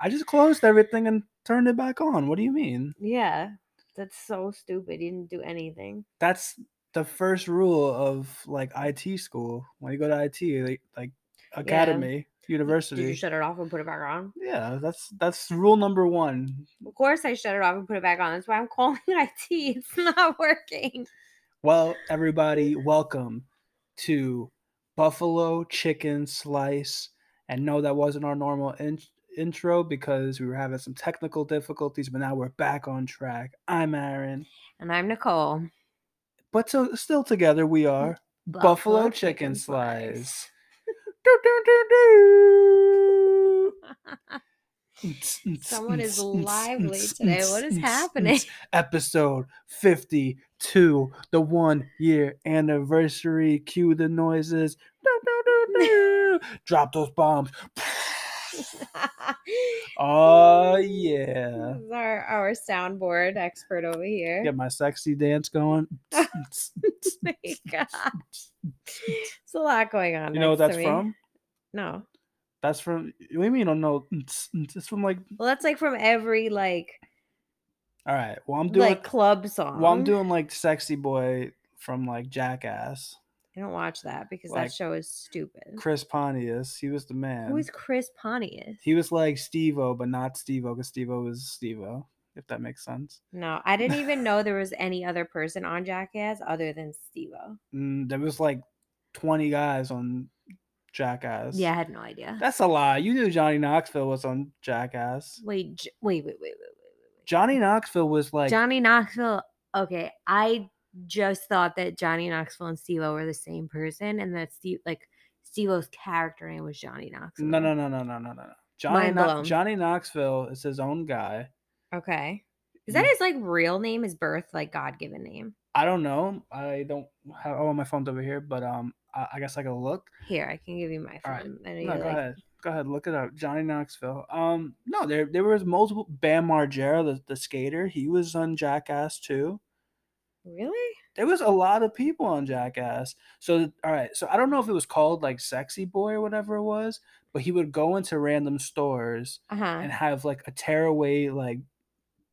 I just closed everything and turned it back on. What do you mean? Yeah, that's so stupid. He didn't do anything. That's the first rule of like IT school. When you go to IT, like, like academy, Did university. you shut it off and put it back on? yeah, that's that's rule number one. Of course, I shut it off and put it back on. That's why I'm calling IT. It's not working. Well, everybody, welcome to Buffalo Chicken Slice. And no, that wasn't our normal in- intro because we were having some technical difficulties, but now we're back on track. I'm Aaron, And I'm Nicole. but so, still together we are Buffalo, Chicken, Slice. Do, do, do, do. Someone is lively today. What is happening? Episode 52, the one year anniversary. Cue the noises. Drop those bombs. Oh, yeah. This is our, our soundboard expert over here. Get my sexy dance going. Oh my God. It's a lot going on. You know what that's from? No. That's from. What do you mean? Oh, I don't know. It's from like. Well, that's like from every like All right. Well, I'm doing. like club song. Well, I'm doing like "Sexy Boy" from like Jackass. I don't watch that because like, that show is stupid. Chris Pontius, he was the man. Who is Chris Pontius? He was like Steve-O, but not Steve-O, because Steve-O was Steve-O, if that makes sense. No, I didn't even know there was any other person on Jackass other than Steve-O. Mm, there was like 20 guys on Jackass. Yeah, I had no idea. That's a lie. You knew Johnny Knoxville was on Jackass. Wait, J- wait, wait, wait, wait, wait, wait. Johnny Knoxville was like Johnny Knoxville. Okay, I just thought that Johnny Knoxville and Steve-O were the same person, and that Steve, like Steve-O's character name was Johnny Knoxville. no, no, no, no, no, no, no. no. Johnny, blown. Johnny Knoxville is his own guy. Okay, is that his like real name? His birth, like God given name? I don't know. I don't have. Oh, my phone's over here, but um, I, I guess I can look. Here, I can give you my All right. phone. No, go like- ahead. Go ahead. Look it up. Johnny Knoxville. Um, no, there there was multiple. Bam Margera, the, the skater, he was on Jackass too. Really? There was a lot of people on Jackass. So all right. So I don't know if it was called like Sexy Boy or whatever it was, but he would go into random stores Uh huh. and have like a tearaway like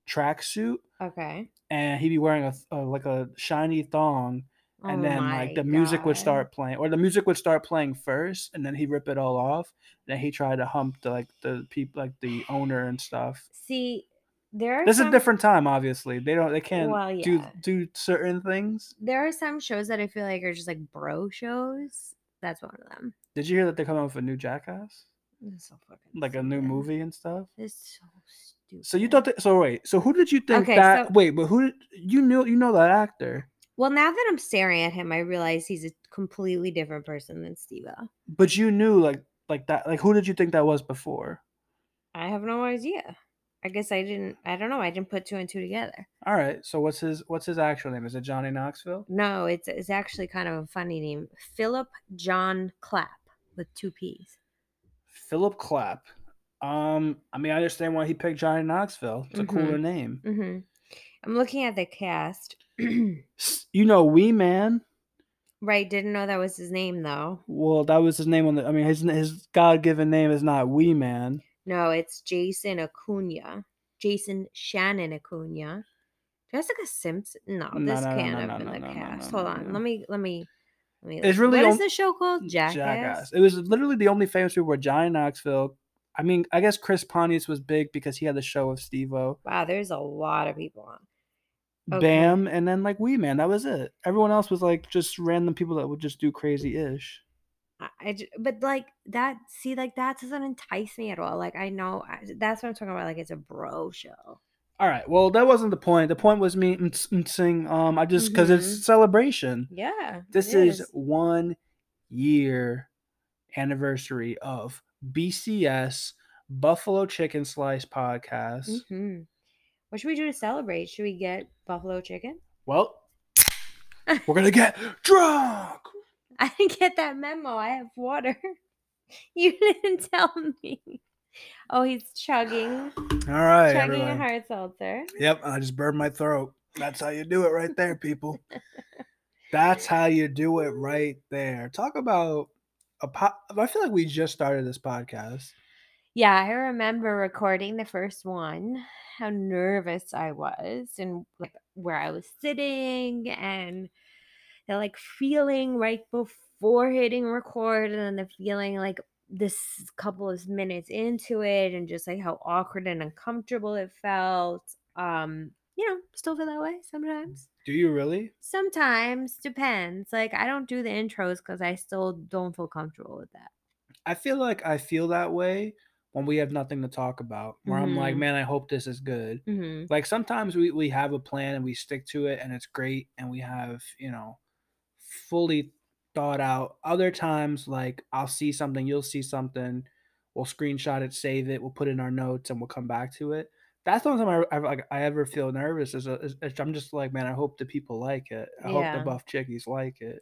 tracksuit, Okay. and he'd be wearing a, a like a shiny thong and Oh then like the music would start playing or the music would start playing first and then he'd rip it all off then he tried to hump the like the people like the owner and stuff See, there are this is a different time obviously they don't they can't Well, do yeah. do certain things There are some shows that I feel like are just like bro shows. That's one of them. did you hear that they're coming out with a new jackass It's so fucking like a new stupid. movie and stuff It's so stupid. so you thought that so wait so who did you think Okay, that so- wait but who you knew you know that actor Well, now that I'm staring at him, I realize he's a completely different person than Steve-O. but you knew like like that like who did you think that was before I have no idea. I guess I didn't. I don't know. I didn't put two and two together. all right so what's his what's his actual name is it johnny knoxville No, it's it's actually kind of a funny name. Philip John Clapp with two P's. Philip Clapp. Um, I mean, I understand why he picked Johnny Knoxville. It's a Mhm. cooler name. hmm I'm looking at the cast. You know, Wee Man. right, didn't know that was his name though. Well, that was his name on the. I mean, his his God given name is not Wee Man. No, it's Jason Acuna. Jason Shannon Acuna. Jessica Simpson. No, No, this no, can't no, have been the cast. Hold on. Let me let me let me It's really What is the show called? Jackass. It was literally the only famous people were Johnny Knoxville. I mean, I guess Chris Pontius was big because he had the show with Steve-O, Wow, there's a lot of people on. Okay. Bam, and then like Wee Man. That was it. Everyone else was like just random people that would just do crazy ish. I, I j- but like that. See, like that doesn't entice me at all. Like I know I, that's what I'm talking about. Like it's a bro show. All right. Well, that wasn't the point. The point was me sing. Um, I just because Mhm. it's celebration. Yeah, This is one year anniversary of BCS Buffalo Chicken Slice podcast. hmm What should we do to celebrate? Should we get buffalo chicken? Well, we're gonna get drunk. I didn't get that memo. I have water. You didn't tell me. Oh, he's chugging, All right, chugging a everyone. hard seltzer. Yep, I just burned my throat. That's how you do it right there, people. That's how you do it right there. Talk about a po- I feel like we just started this podcast. Yeah, I remember recording the first one, how nervous I was and like where I was sitting and the like feeling right before hitting record and then the feeling like this couple of minutes into it and just like how awkward and uncomfortable it felt. Um, you know, still feel that way sometimes. Do you really? Sometimes depends. Like I don't do the intros because I still don't feel comfortable with that. I feel like I feel that way when we have nothing to talk about. Where I'm like, Mhm. man, I hope this is good. hmm Like sometimes we we have a plan and we stick to it and it's great and we have, you know, fully thought out. Other times like I'll see something, you'll see something, we'll screenshot it, save it, we'll put it in our notes and we'll come back to it. That's the only time I, I like I ever feel nervous is, uh, is, is I'm just like, man, I hope the people like it. I hope the buff chickies like it.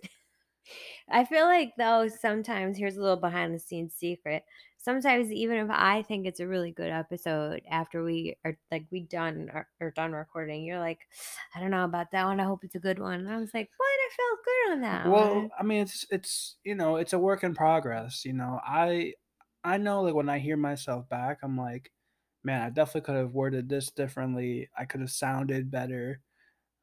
I feel like though sometimes here's a little behind the scenes secret. Sometimes even if I think it's a really good episode after we are like we done are, are done recording, you're like, I don't know about that one. I hope it's a good one. And I was like, what? I felt good on that Well, one. I mean, it's it's you know, it's a work in progress. You know, I I know like when I hear myself back, I'm like, man, I definitely could have worded this differently. I could have sounded better.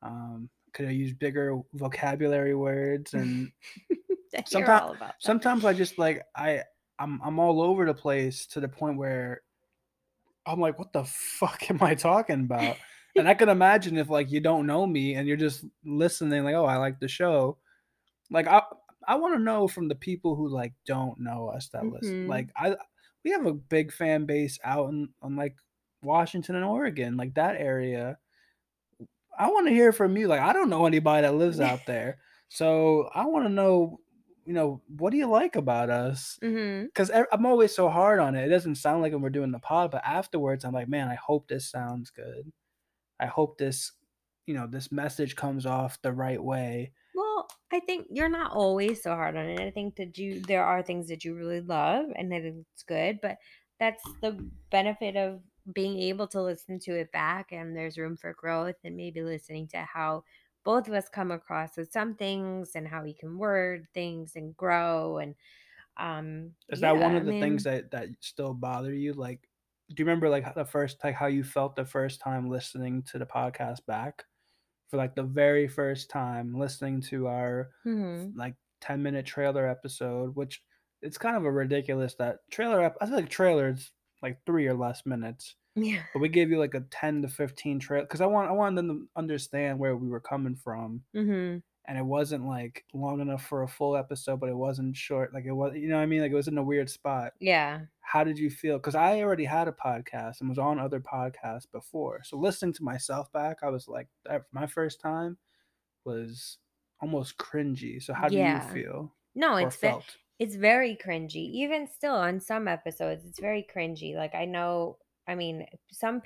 Um, could have used bigger vocabulary words, and sometimes sometimes I just like I I'm I'm all over the place to the point where I'm like, what the fuck am I talking about? And I can imagine if like you don't know me and you're just listening, like, oh, I like the show. Like I I want to know from the people who like don't know us that listen. Mhm. Like I we have a big fan base out in on like Washington and Oregon, like that area. I want to hear from you. Like I don't know anybody that lives out there. So I want to know, you know, what do you like about us? Mm-hmm. Because I'm always so hard on it. It doesn't sound like when we're doing the pod, but afterwards, I'm like, man, I hope this sounds good. I hope this, you know, this message comes off the right way. Well, I think you're not always so hard on it. I think that you there are things that you really love and that it's good, but that's the benefit of being able to listen to it back and there's room for growth and maybe listening to how both of us come across with some things and how we can word things and grow and um Is yeah, that one of the things mean, that that still bother you? Like, do you remember like the first like how you felt the first time listening to the podcast back? For like the very first time listening to our mhm. like 10 minute trailer episode, which it's kind of a ridiculous that trailer ep- I feel like trailers like three or less minutes. yeah. But we gave you like a 10 to 15 trail because I want I wanted them to understand where we were coming from. Mhm. And it wasn't like long enough for a full episode, but it wasn't short. Like it was, you know what I mean? Like it was in a weird spot. Yeah. How did you feel? Because I already had a podcast and was on other podcasts before. So listening to myself back, I was like, my first time was almost cringy. So how do Yeah. you feel No, it's felt? It's very cringy. Even still on some episodes, it's very cringy. Like I know, I mean, some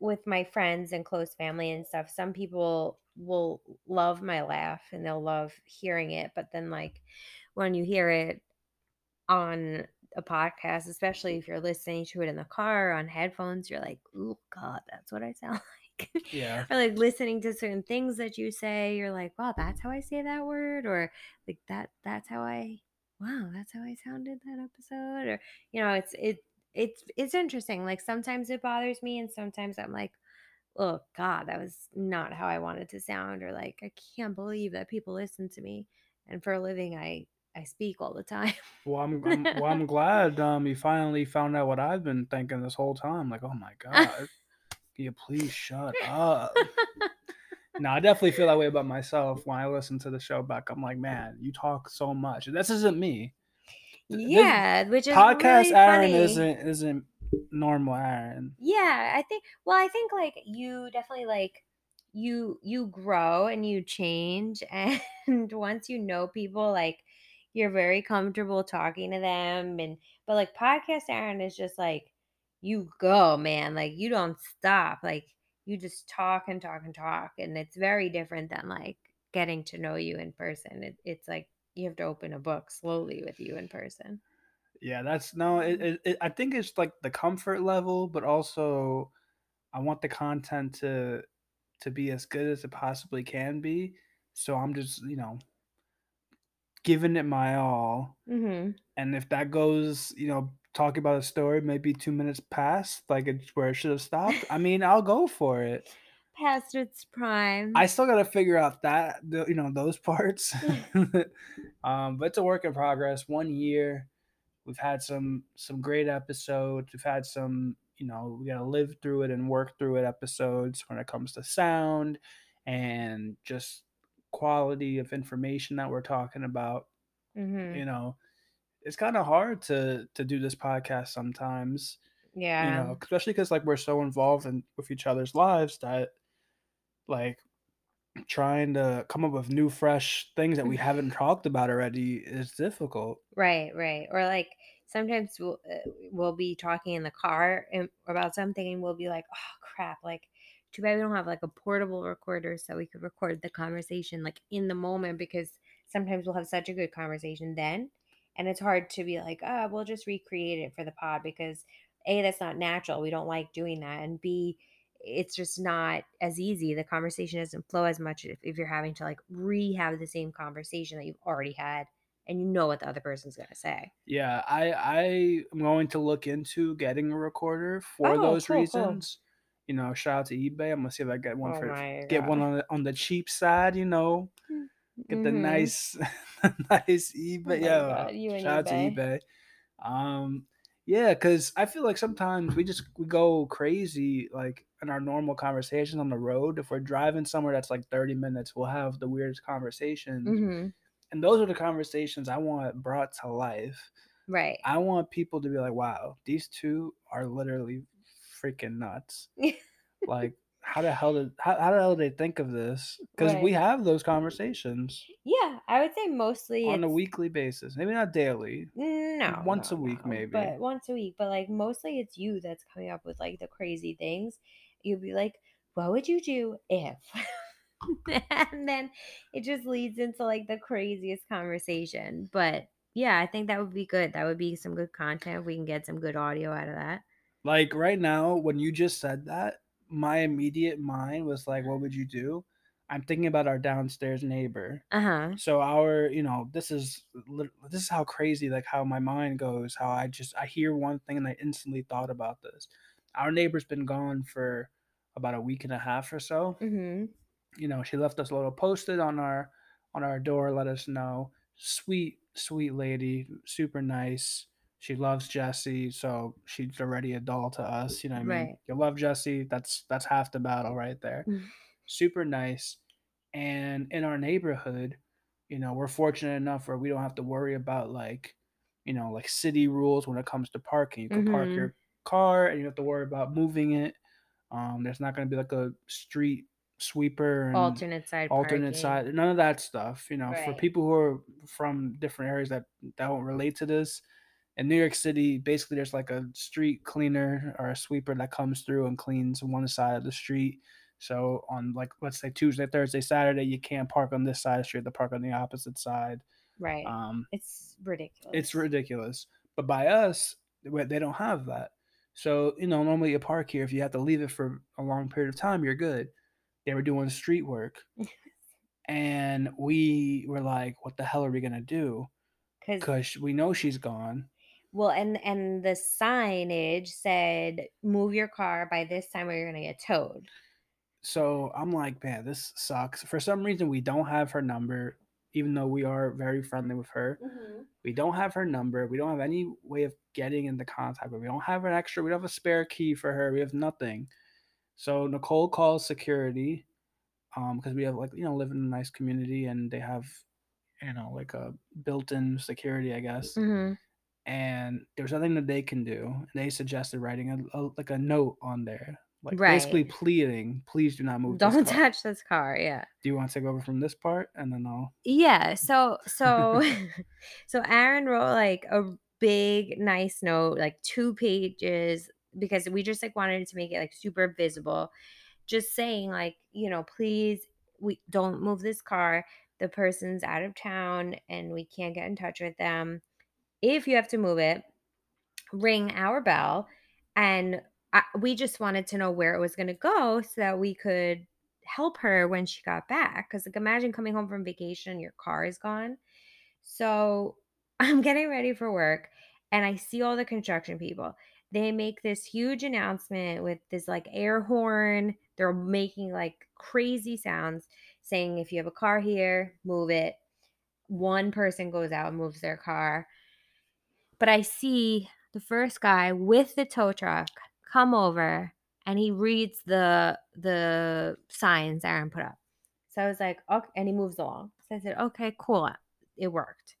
with my friends and close family and stuff, some people will love my laugh and they'll love hearing it, but then like when you hear it on a podcast, especially if you're listening to it in the car or on headphones, you're like, "Oh god, that's what I sound like." Yeah. or like listening to certain things that you say, you're like, "Wow, that's how I say that word," or like that that's how I wow, that's how I sounded that episode or you know, it's it it's it's interesting. Like sometimes it bothers me and sometimes I'm like, "Oh god, that was not how I wanted to sound," or like, "I can't believe that people listen to me." And for a living, I I speak all the time. Well, I'm, I'm well. I'm glad um you finally found out what I've been thinking this whole time. Like, oh my god, can you please shut up? No, I definitely feel that way about myself when I listen to the show back. I'm like, man, you talk so much. This isn't me. Th- this yeah, which is podcast really Aaron funny. isn't isn't normal Aaron. Yeah, I think well, I think like you definitely like you you grow and you change and once you know people like you're very comfortable talking to them and but like podcast Aaron is just like you go, man. Like you don't stop. Like you just talk and talk and talk and it's very different than like getting to know you in person. It, it's like you have to open a book slowly with you in person. Yeah, that's no. It, it, it, I think it's like the comfort level, but also I want the content to to be as good as it possibly can be. So I'm just you know giving it my all. Mhm. And if that goes, you know, talking about a story, maybe 2 minutes past, like it's where it should have stopped, I mean, I'll go for it. Past its prime. I still gotta figure out that the you know, those parts. um, but it's a work in progress. 1 year, we've had some some great episodes. We've had some, you know, we gotta live through it and work through it episodes when it comes to sound and just quality of information that we're talking about. Mhm. You know, it's kinda hard to to do this podcast sometimes, you Yeah. know, especially because like, we're so involved in with each other's lives that, like, trying to come up with new, fresh things that we haven't talked about already is difficult. Right, right. Or like sometimes we'll uh, we'll be talking in the car and about something and we'll be like, "Oh crap, like too bad we don't have like a portable recorder so we could record the conversation like in the moment because sometimes we'll have such a good conversation then and it's hard to be like, "Ah, we'll just recreate it for the pod because A that's not natural. We don't like doing that and B it's just not as easy. The conversation doesn't flow as much if, if you're having to like rehab the same conversation that you've already had and you know what the other person's gonna say. Yeah, I I am going to look into getting a recorder for Oh, those cool, cool. reasons. You know, shout out to eBay. I'm gonna see if I get one Oh for get one on the on the cheap side, you know, get the Mhm. nice nice Oh eBay. my Yeah, god, you and shout out to eBay. Um, yeah, because I feel like sometimes we just we go crazy like in our normal conversations on the road. If we're driving somewhere that's like 30 minutes, we'll have the weirdest conversations. Mhm. And those are the conversations I want brought to life. Right. I want people to be like, wow, these two are literally freaking nuts. Like, how the hell did how, how the hell did they think of this? Because we have those conversations Yeah, I would say mostly on a weekly basis. Maybe not daily. no, once no, a week, no, maybe. but once a week. But like mostly it's you that's coming up with like the crazy things. You'd be like, "What would you do if?" and then it just leads into like the craziest conversation. But yeah, I think that would be good. That would be some good content. We can get some good audio out of that. Like right now, when you just said that, my immediate mind was like, what would you do? I'm thinking about our downstairs neighbor. Uh huh. So our, you know, this is this is how crazy like how my mind goes. How I just I hear one thing and I instantly thought about this. Our neighbor's been gone for about a week and a half or so. Mm-hmm. You know, she left us a little posted on our on our door, let us know. Sweet, sweet lady, super nice. She loves Jesse, so she's already a doll to us. You know what I mean? Right. You love Jesse, that's that's half the battle right there Mhm. super nice. And in our neighborhood, you know, we're fortunate enough where we don't have to worry about like, you know, like city rules when it comes to parking. You can park Mhm. your car and you don't have to worry about moving it. Um, there's not going to be like a street sweeper and Alternate side alternate parking. side, none of that stuff. You know, for people who are from different areas that that don't relate to this, in New York City, basically there's like a street cleaner or a sweeper that comes through and cleans one side of the street. So on like let's say Tuesday, Thursday, Saturday, you can't park on this side of the street, to park on the opposite side. Right. Um, it's ridiculous. it's ridiculous. But by us, they don't have that. So you know, normally you park here. If you have to leave it for a long period of time, you're good. They were doing street work, and we were like, "What the hell are we gonna do?" because Because we know she's gone. Well, and and the signage said, "Move your car by this time, or you're gonna get towed." So I'm like, man, this sucks. For some reason, we don't have her number, even though we are very friendly with her. We don't have her number. We don't have any way of getting into contact her. We don't have an extra, we don't have a spare key for her. We have nothing. So Nicole calls security um, because we have like, you know, live in a nice community and they have, you know, like a built in security, I guess. Mm-hmm. And there's nothing that they can do. And they suggested writing a, a like a note on there, like basically pleading, please do not move Don't car. touch this car. Yeah. Do you want to take over from this part and then I'll Yeah. So so so Aaron wrote like a big nice note, like two pages, because we just like wanted to make it like super visible. Just saying, like, you know, please we don't move this car. The person's out of town and we can't get in touch with them. If you have to move it, ring our bell and I, we just wanted to know where it was going to go so that we could help her when she got back because like imagine coming home from vacation your car is gone So I'm getting ready for work and I see all the construction people. They make this huge announcement with this like air horn. They're making like crazy sounds saying if you have a car here, move it. One person goes out and moves their car. But I see the first guy with the tow truck come over and he reads the the signs Aaron put up. So I was like, okay, and he moves along. So I said, okay, cool. It worked.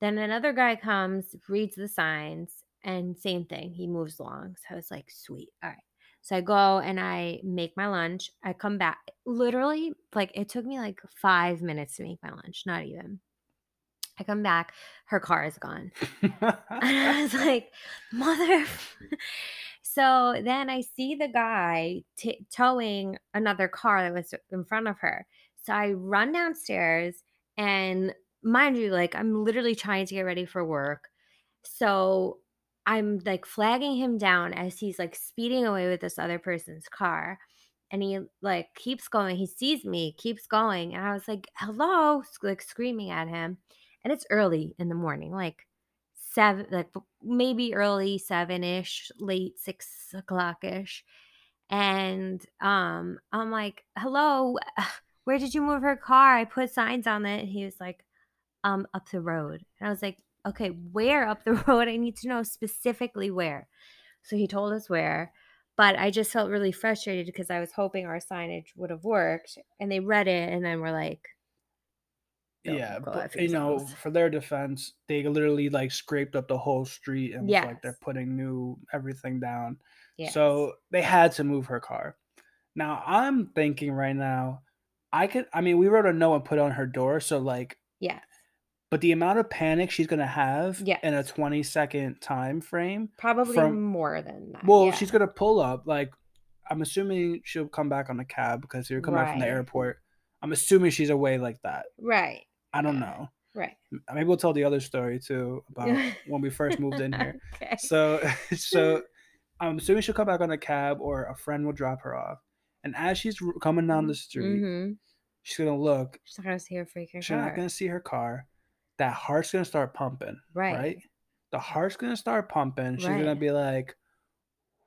Then another guy comes, reads the signs, and same thing. He moves along. So I was like, sweet. All right. So I go and I make my lunch. I come back. Literally, like it took me like five minutes to make my lunch, not even. I come back, her car is gone. and I was like, mother. so then I see the guy t- towing another car that was in front of her. So I run downstairs and mind you, like I'm literally trying to get ready for work. So I'm like flagging him down as he's like speeding away with this other person's car. And he like keeps going. He sees me, keeps going. And I was like, hello, like screaming at him. And it's early in the morning, like seven, like maybe early seven ish, late six o'clock ish. And um, I'm like, hello, where did you move her car? I put signs on it. And he was like, um, up the road. And I was like, okay, where up the road? I need to know specifically where. So he told us where. But I just felt really frustrated because I was hoping our signage would have worked. And they read it and then we're like, yeah, but you know, for their defense, they literally like scraped up the whole street and yes. like they're putting new everything down. Yes. So they had to move her car. Now I'm thinking right now, I could. I mean, we wrote a note and put on her door, so like, yeah. But the amount of panic she's gonna have yes. in a 20 second time frame, probably from, more than that. Well, yeah. she's gonna pull up. Like, I'm assuming she'll come back on the cab because you're coming right. from the airport. I'm assuming she's away like that. Right. I don't know. Right. Maybe we'll tell the other story too about when we first moved in here. okay. So, so I'm assuming she'll come back on a cab or a friend will drop her off. And as she's coming down the street, mm-hmm. she's gonna look. She's not gonna see her freaking she's car. not gonna see her car. That heart's gonna start pumping. Right. Right. The heart's gonna start pumping. She's right. gonna be like,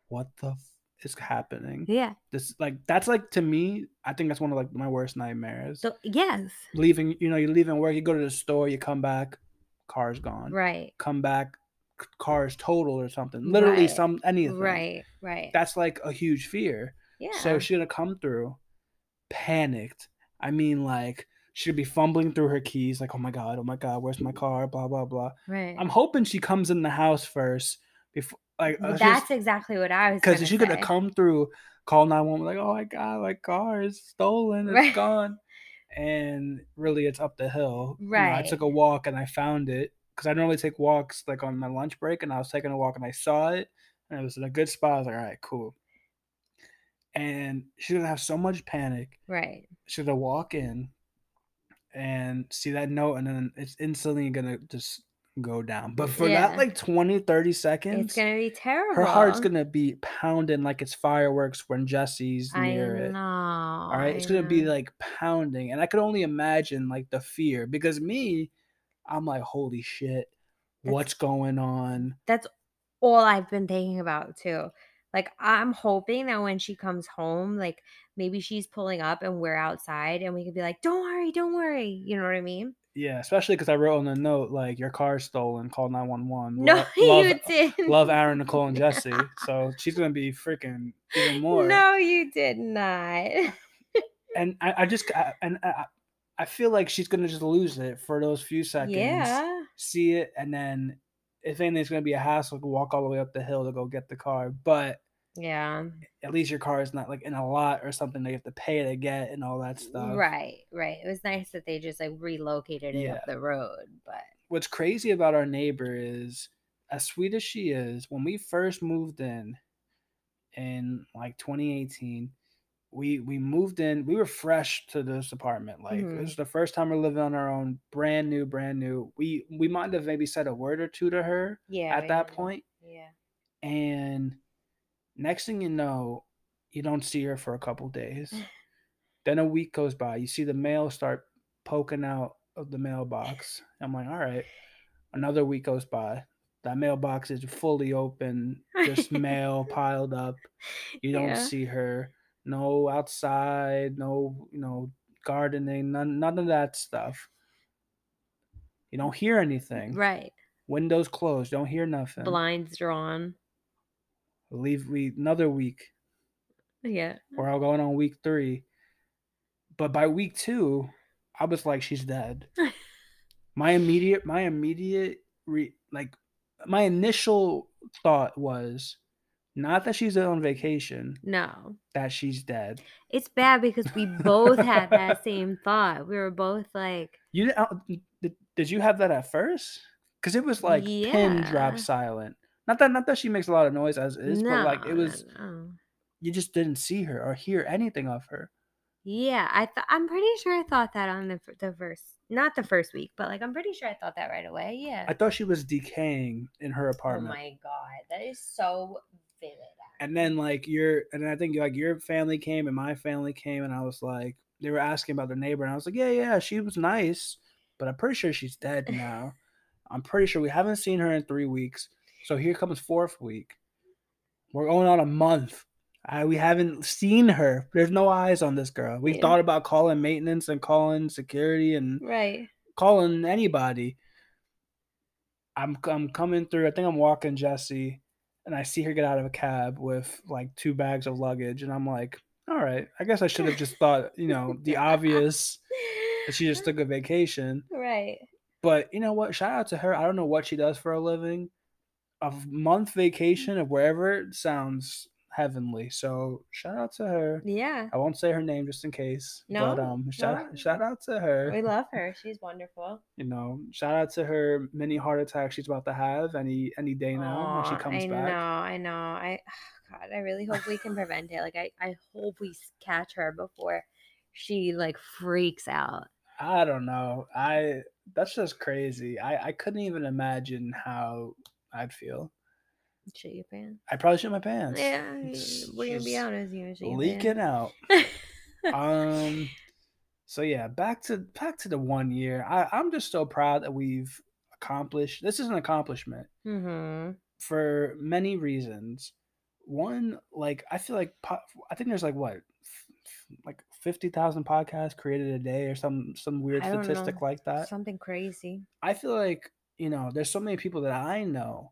"What the is happening. Yeah. This like that's like to me, I think that's one of like my worst nightmares. So yes. Leaving, you know, you're leaving work, you go to the store, you come back, car's gone. Right. Come back, car's total or something. Literally right. some anything. Right. Right. That's like a huge fear. Yeah. So she's gonna come through, panicked. I mean, like she'd be fumbling through her keys, like, oh my god, oh my god, where's my car? Blah blah blah. Right. I'm hoping she comes in the house first before like uh, that's exactly what I was. Because she's gonna come through, call nine one, like, oh my god, my car is stolen, it's right. gone, and really it's up the hill. Right. You know, I took a walk and I found it because I normally take walks like on my lunch break, and I was taking a walk and I saw it, and it was in a good spot. I was like, all right, cool. And she's gonna have so much panic. Right. She's gonna walk in and see that note, and then it's instantly gonna just go down. But for yeah. that like 20, 30 seconds, it's gonna be terrible. Her heart's gonna be pounding like it's fireworks when Jesse's near I it. Know, All right. It's I gonna know. be like pounding. And I could only imagine like the fear because me, I'm like, holy shit, that's, what's going on? That's all I've been thinking about too. Like I'm hoping that when she comes home, like maybe she's pulling up and we're outside and we could be like, Don't worry, don't worry. You know what I mean? Yeah, especially because I wrote on the note like your car's stolen, call nine one one. No, love, you didn't. Love Aaron, Nicole, and Jesse. so she's gonna be freaking even more. No, you did not. and I, I just I, and I, I feel like she's gonna just lose it for those few seconds. Yeah. See it, and then if anything's gonna be a hassle to walk all the way up the hill to go get the car. But yeah. At least your car is not like in a lot or something that you have to pay to get and all that stuff. Right, right. It was nice that they just like relocated it yeah. up the road. But what's crazy about our neighbor is as sweet as she is, when we first moved in in like 2018, we we moved in, we were fresh to this apartment. Like mm-hmm. it was the first time we're living on our own, brand new, brand new. We we might have maybe said a word or two to her yeah, at that point. Yeah. And Next thing you know, you don't see her for a couple days. then a week goes by. You see the mail start poking out of the mailbox. I'm like, all right. Another week goes by. That mailbox is fully open, just mail piled up. You don't Yeah. see her. No outside, no, you know, gardening, none none of that stuff. You don't hear anything. Right. Windows closed, don't hear nothing. Blinds drawn. Leave we another week. Yeah. We're all going on week three. But by week two, I was like, she's dead. my immediate, my immediate, re, like, my initial thought was not that she's on vacation, No. that she's dead. It's bad because we both had that same thought. We were both like, You uh, did, did you have that at first? Because it was like pin drop silent. Not that, not that she makes a lot of noise as is, no, but like it was, no. you just didn't see her or hear anything of her. Yeah, I thought I'm pretty sure I thought that on the the first, not the first week, but like I'm pretty sure I thought that right away. Yeah. I thought she was decaying in her apartment. oh apartment. my god, that is so vivid. and then like your and I think like your family came and my family came and I was like they were asking about their neighbor and I was like yeah yeah she was nice but I'm pretty sure she's dead now. I'm pretty sure we haven't seen her in three weeks. So here comes fourth week. We're going on a month. I, we haven't seen her. There's no eyes on this girl. We Yeah. thought about calling maintenance and calling security and Right. calling anybody. I'm I'm coming through. I think I'm walking Jesse, and I see her get out of a cab with like two bags of luggage, and I'm like, all right, I guess I should have just thought, you know, the obvious that she just took a vacation. Right. But you know what? Shout out to her. I don't know what she does for a living. A month vacation of wherever it sounds heavenly. So shout out to her. Yeah. I won't say her name just in case. No. but um shout no. shout out to her. We love her. She's wonderful. you know, shout out to her mini heart attack she's about to have any any day now when she comes I back. know, I know. I God, I really hope we can prevent it. Like I, I hope we catch her before she like freaks out. I don't know. I that's just crazy. I I couldn't even imagine how I'd feel. Shit your pants. I'd probably shit my pants. Yeah, we're gonna be honest. You shit your leaking out. Um. So yeah, back to back to the one year. I I'm just so proud that we've accomplished. This is an accomplishment. mm-hmm. for many reasons. One, like I feel like po- I think there's like what, f- like fifty thousand podcasts created a day or some some weird statistic know. like that. Something crazy. I feel like you know there's so many people that I know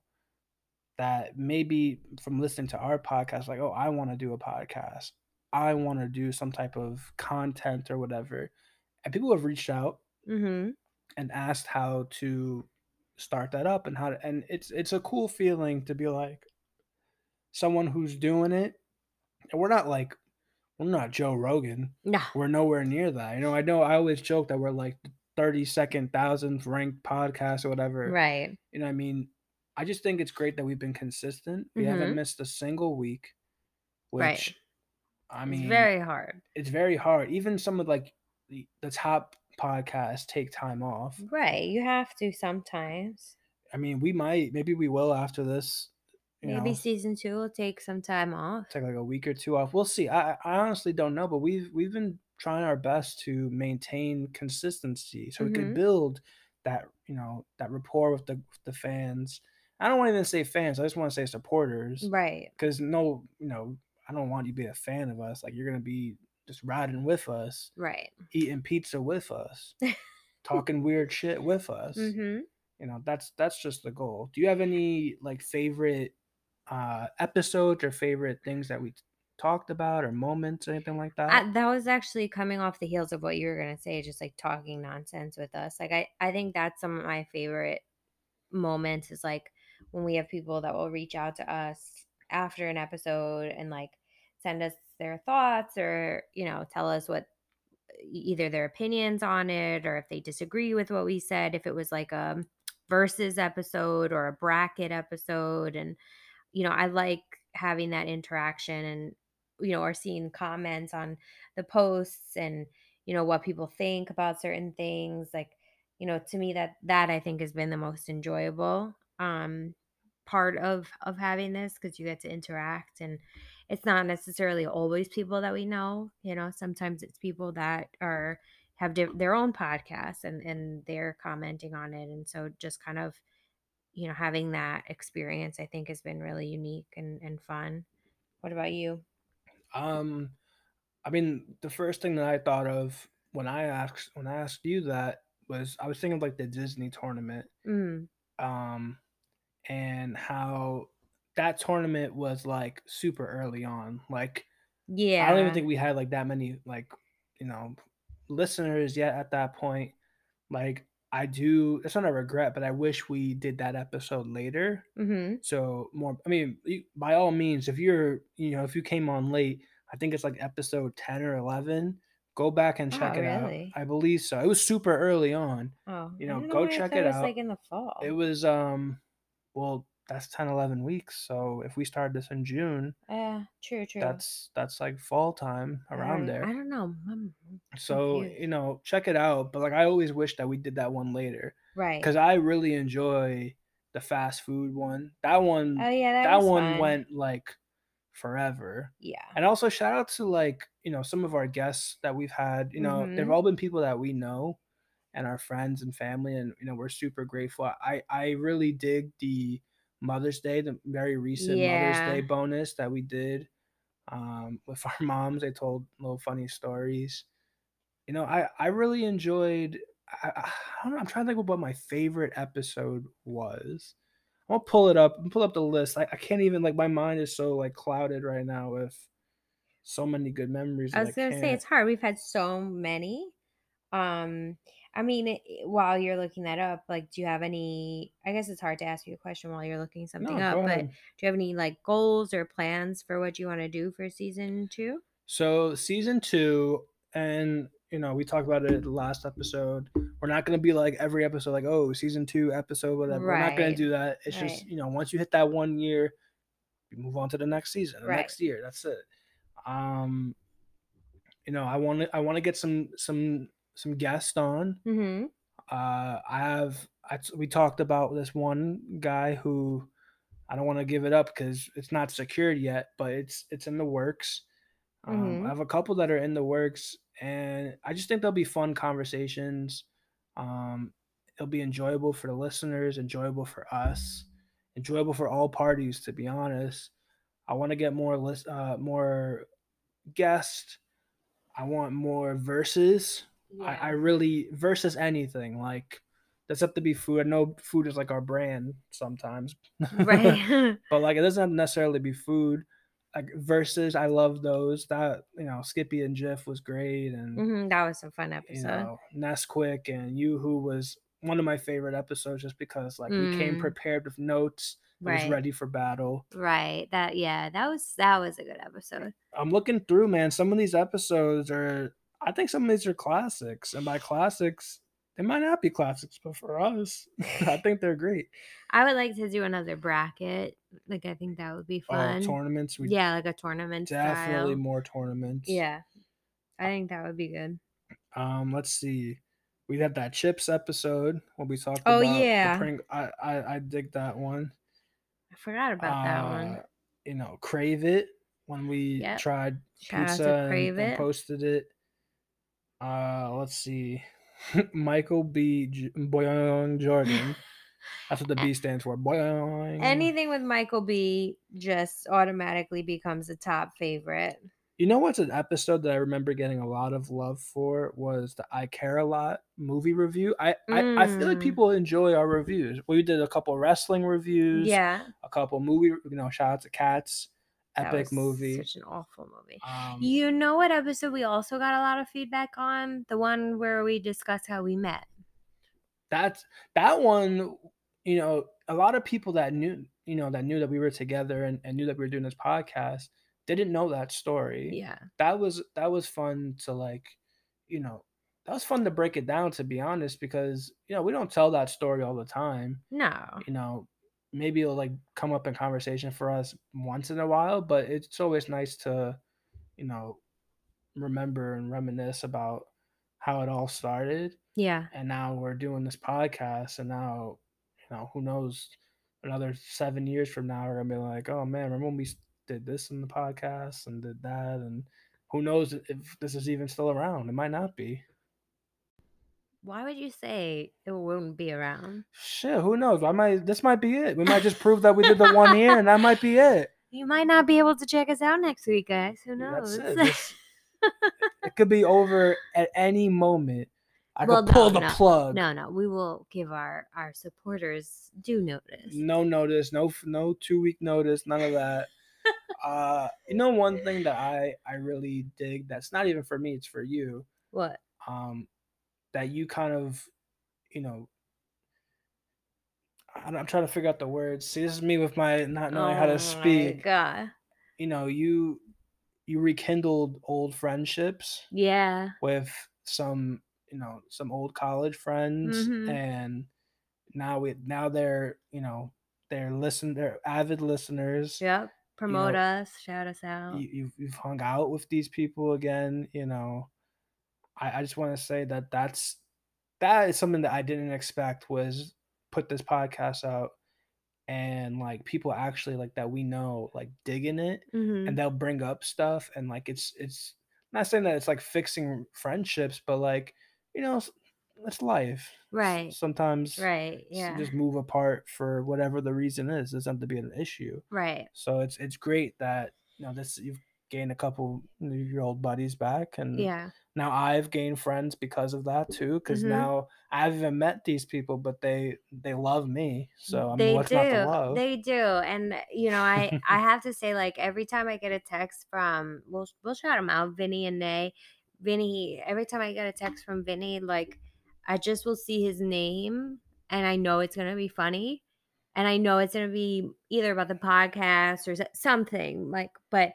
that maybe from listening to our podcast, like oh I want to do a podcast, I want to do some type of content or whatever, and people have reached out Mm-hmm. and asked how to start that up and how to and it's it's a cool feeling to be like someone who's doing it and we're not like we're not Joe Rogan. No. We're nowhere near that. You know, I know I always joke that we're like 32nd thousandth ranked podcast or whatever. Right. You know I mean? I just think it's great that we've been consistent. We haven't Mhm. missed a single week. Which Right. I mean it's very hard. it's very hard. Even some of like the, the top podcasts take time off. Right. You have to sometimes. I mean, we might, maybe we will after this. Maybe know, season two will take some time off. take like a week or two off. We'll see. I, I I honestly don't know, but we've we've been trying our best to maintain consistency, so we could Mhm. build that you know that rapport with the with the fans. I don't want to even say fans. I just want to say supporters, Right. because no, you know, I don't want you to be a fan of us. Like you're gonna be just riding with us, Right. eating pizza with us, talking weird shit with us. Mm-hmm. you know that's that's just the goal do you have any like favorite uh episodes or favorite things that we talked about or moments or anything like that I, that was actually coming off the heels of what you were gonna say, just like talking nonsense with us. Like I, I think that's some of my favorite moments is like when we have people that will reach out to us after an episode and like send us their thoughts or you know tell us what either their opinions on it or if they disagree with what we said if it was like a versus episode or a bracket episode and you know i like having that interaction and you know or seeing comments on the posts and you know what people think about certain things like you know to me that that i think has been the most enjoyable um part of of having this because you get to interact and it's not necessarily always people that we know you know sometimes it's people that are have diff- their own podcasts and and they're commenting on it and so just kind of you know having that experience i think has been really unique and, and fun. What about you Um, I mean, the first thing that I thought of when I asked when I asked you that was I was thinking of like the Disney tournament. mm, Um, and how that tournament was like super early on. Like yeah, I don't even think we had like that many like you know listeners yet at that point. Like I do, it's not a regret, but I wish we did that episode later. mm-hmm. So more, I mean, you- by all means, if you're you know if you came on late, I think it's like episode ten or eleven. Go back and check Oh, it out. I believe so. It was super early on. oh You know, don't go check it it was out. like in the fall It was um well, that's 10 11 weeks. So if we started this in June, yeah true true that's that's like fall time around don't- i don't know I'm So, confused. you know, check it out, but like I always wish that we did that one later right cuz I really enjoy the fast food one. That one oh yeah that, that one fun. went like forever. yeah And also shout out to like, you know, some of our guests that we've had, you know, they've Mhm. all been people that we know and our friends and family and you know, we're super grateful. I I really dig the Mother's Day, the very recent Mother's Day bonus that we did um with our moms. They told little funny stories. You know, I I really enjoyed I, I don't know, I'm trying to think of what my favorite episode was. I'll pull it up and pull up the list. I, I can't even like my mind is so like clouded right now with so many good memories. I was gonna say it's hard. We've had so many. Um, I mean, while you're looking that up, like, do you have any? I guess it's hard to ask you a question while you're looking something No, up. go But ahead. do you have any like goals or plans for what you want to do for season two? So season two, and you know, we talked about it the last episode. We're not gonna be like every episode, like, oh, season two episode, whatever. We're not gonna Right, do that. It's just, right. you know, once you hit that one year, you move on to the next season, the Right. next year. That's it. Um, you know, I want to I want to get some some some guests on. Mm-hmm. Uh, I have I, we talked about this one guy who I don't want to give it up because it's not secured yet, but it's it's in the works. Um, Mhm. I have a couple that are in the works, and I just think they'll be fun conversations. Um, it'll be enjoyable for the listeners, enjoyable for us, enjoyable for all parties. To be honest, I want to get more list, uh, more guests. I want more verses. I, I really versus anything like does have to be food. I know food is like our brand sometimes, right. but like it doesn't have to necessarily be food. Like versus, I love those. That you know, Skippy and Jif was great, and hmm That was some fun you episode. know, Nesquik and Yoo-hoo was one of my favorite episodes just because like we came Mm. prepared with notes, it was ready for battle. Right. That yeah. That was that was a good episode. I'm looking through, man. Some of these episodes are, I think some of these are classics, and by classics, they might not be classics, but for us, I think they're great. I would like to do another bracket. Like I think that would be Oh, fun. tournaments, we yeah, like a tournament definitely style. more tournaments. Yeah. I think that would be good. Um, let's see. We had that chips episode when we talked Oh, about the yeah. Pring- I, I I dig that one. I forgot about that one. Uh, You know, crave it when we Yep. tried Shout pizza and, and posted it. Uh, let's see. Michael B. J- Boyong Jordan. That's what the B stands for. Boyong. Anything with Michael B just automatically becomes a top favorite. You know what's an episode that I remember getting a lot of love for was the I Care a Lot movie review. I I, I feel like Mm. people enjoy our reviews. We did a couple wrestling reviews. Yeah. A couple movie. You know, shout out to Cats. Epic movie. Such an awful movie. Um, You know what episode we also got a lot of feedback on? The one where we discussed how we met. that's that one you know a lot of people that knew you know that knew that we were together and, and knew that we were doing this podcast didn't know that story Yeah. that was that was fun to like you know that was fun to break it down to be honest because you know we don't tell that story all the time No. you know maybe it'll like come up in conversation for us once in a while but it's always nice to you know remember and reminisce about how it all started. Yeah. and now we're doing this podcast and now you know who knows another seven years from now we're gonna be like oh man remember when we did this in the podcast and did that? And who knows if this is even still around. It might not be Why would you say it wouldn't be around? Shit, who knows? I might. This might be it. We might just prove that we did the one year, and that might be it. You might not be able to check us out next week, guys. Who knows? it. It could be over at any moment. I Well, could pull no, the no, plug. no, no. We will give our our supporters due notice. No notice, no no two week notice, none of that. uh, you know, one thing that I I really dig that's not even for me, it's for you. What? Um, that you kind of, you know, I'm trying to figure out the words. See, this is me with my not knowing how Oh my to speak. God. You know, you you rekindled old friendships Yeah. with some you know some old college friends Mhm. and now we now they're you know they're listen they're avid listeners Yep. Promote know, us. Shout us out. you, you've, you've hung out with these people again you know i, I just want to say that that's that is something that i didn't expect was put this podcast out and like people actually like that we know like digging it Mhm. and they'll bring up stuff and like it's it's not saying that it's like fixing friendships but like you know it's life Right. sometimes Right. Yeah. just move apart for whatever the reason is it doesn't have to be an issue Right. so it's it's great that you know this you've gained a couple your old buddies back and Yeah. now I've gained friends because of that too. Because Mhm. now I haven't even met these people, but they they love me. So I mean, they what's do. not to love? They do. And you know, I I have to say, like every time I get a text from, we'll we'll shout them out, Vinny and Nay. Vinny. Every time I get a text from Vinny, like I just will see his name, and I know it's gonna be funny, and I know it's gonna be either about the podcast or something like. But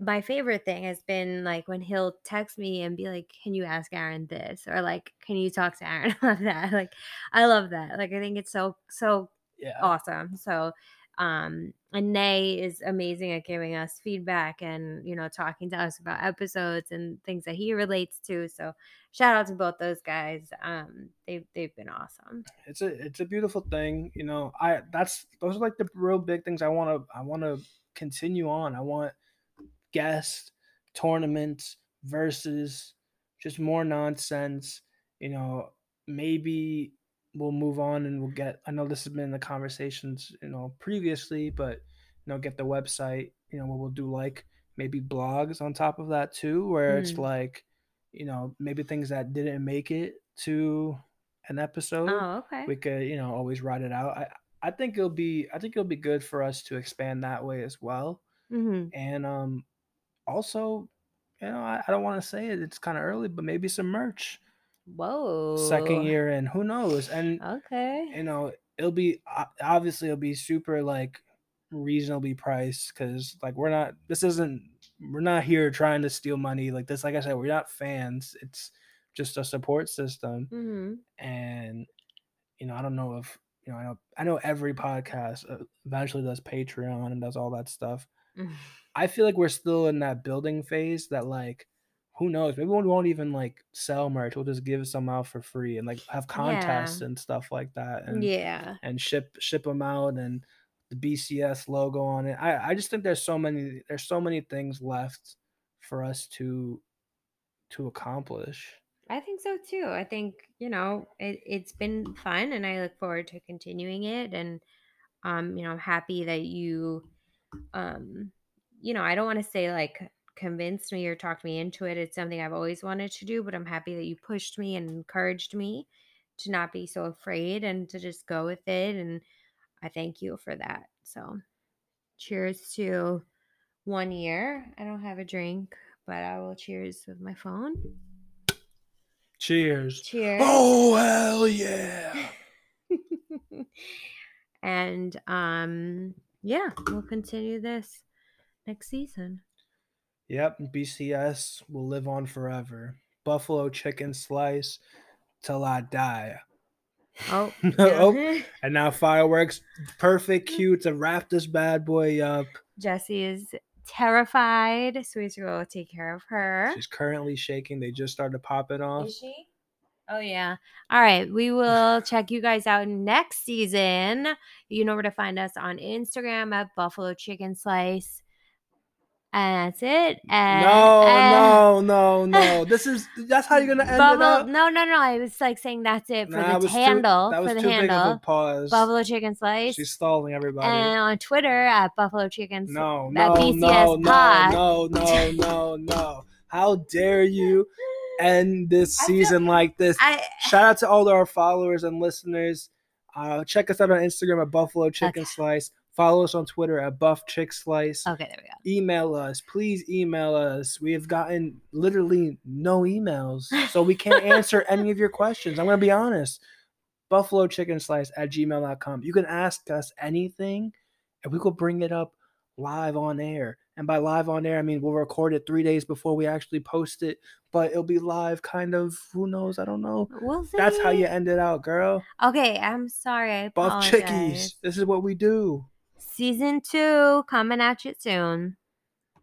my favorite thing has been like when he'll text me and be like, "Can you ask Aaron this?" or like, "Can you talk to Aaron about that?" Like, I love that. Like, I think it's so so yeah, awesome. So, um, and Nay is amazing at giving us feedback and you know talking to us about episodes and things that he relates to. So, shout out to both those guys. Um, they've they've been awesome. it's a it's a beautiful thing. You know, I that's those are like the real big things I want to I want to continue on. I want guest tournaments versus just more nonsense. You know, maybe we'll move on and we'll get. I know this has been in the conversations, you know, previously, but you know, get the website. You know, what we'll do like maybe blogs on top of that too, where it's Mm. like, you know, maybe things that didn't make it to an episode Oh, okay. we could you know always write it out i i think it'll be i think it'll be good for us to expand that way as well hmm and um also you know i, I don't want to say it it's kind of early but maybe some merch. Whoa. second year in who knows? And Okay. you know it'll be obviously it'll be super like reasonably priced because like we're not this isn't we're not here trying to steal money like this like i said we're not fans it's just a support system. Hmm and you know i don't know if you know i know i know every podcast uh, eventually does patreon and does all that stuff i feel like we're still in that building phase that like who knows maybe we won't even like sell merch we'll just give some out for free and like have contests and stuff like that and yeah. and ship ship them out and the bcs logo on it i i just think there's so many there's so many things left for us to to accomplish I think so too. I think, you know, it, it's been fun and I look forward to continuing it. And, um, you know, I'm happy that you, um, you know, I don't want to say like convinced me or talked me into it. It's something I've always wanted to do, but I'm happy that you pushed me and encouraged me to not be so afraid and to just go with it. And I thank you for that. So cheers to one year. I don't have a drink, but I will cheers with my phone. cheers Cheers. oh hell yeah and um yeah, we'll continue this next season. Yep, BCS will live on forever. Buffalo chicken slice till I die. Oh, Oh, and now fireworks. Perfect cue to wrap this bad boy up. Jesse is terrified, so we have take care of her. She's currently shaking. They just started popping off. Is she? Oh yeah. All right. We will check you guys out next season. You know where to find us on Instagram at Buffalo Chicken Slice. And that's it. And, No, and- no, no, no. Uh, this is that's how you're gonna end Buffalo, it up. no, no, no. I was like saying that's it for Nah, the was too- handle. that was for the too big of a handle. pause. Buffalo Chicken Slice. She's stalling everybody. and on Twitter at Buffalo Chicken Slice. no, that no, no, no, no, no, no, no. How dare you end this I feel- season like this? I, Shout out to all our followers and listeners. Uh, check us out on Instagram at Buffalo Chicken Okay. Slice. Follow us on Twitter at Buff Chick Slice. okay, there we go. Email us, please email us. We have gotten literally no emails, so we can't answer any of your questions. I'm gonna be honest. Buffalo Chicken Slice at gmail.com. You can ask us anything, and we will bring it up live on air. And by live on air, I mean we'll record it three days before we actually post it, but it'll be live, kind of. Who knows? I don't know. We'll see. That's how you end it out, girl. Okay, I'm sorry. I Buff apologize. chickies. This is what we do. Season two coming at you soon.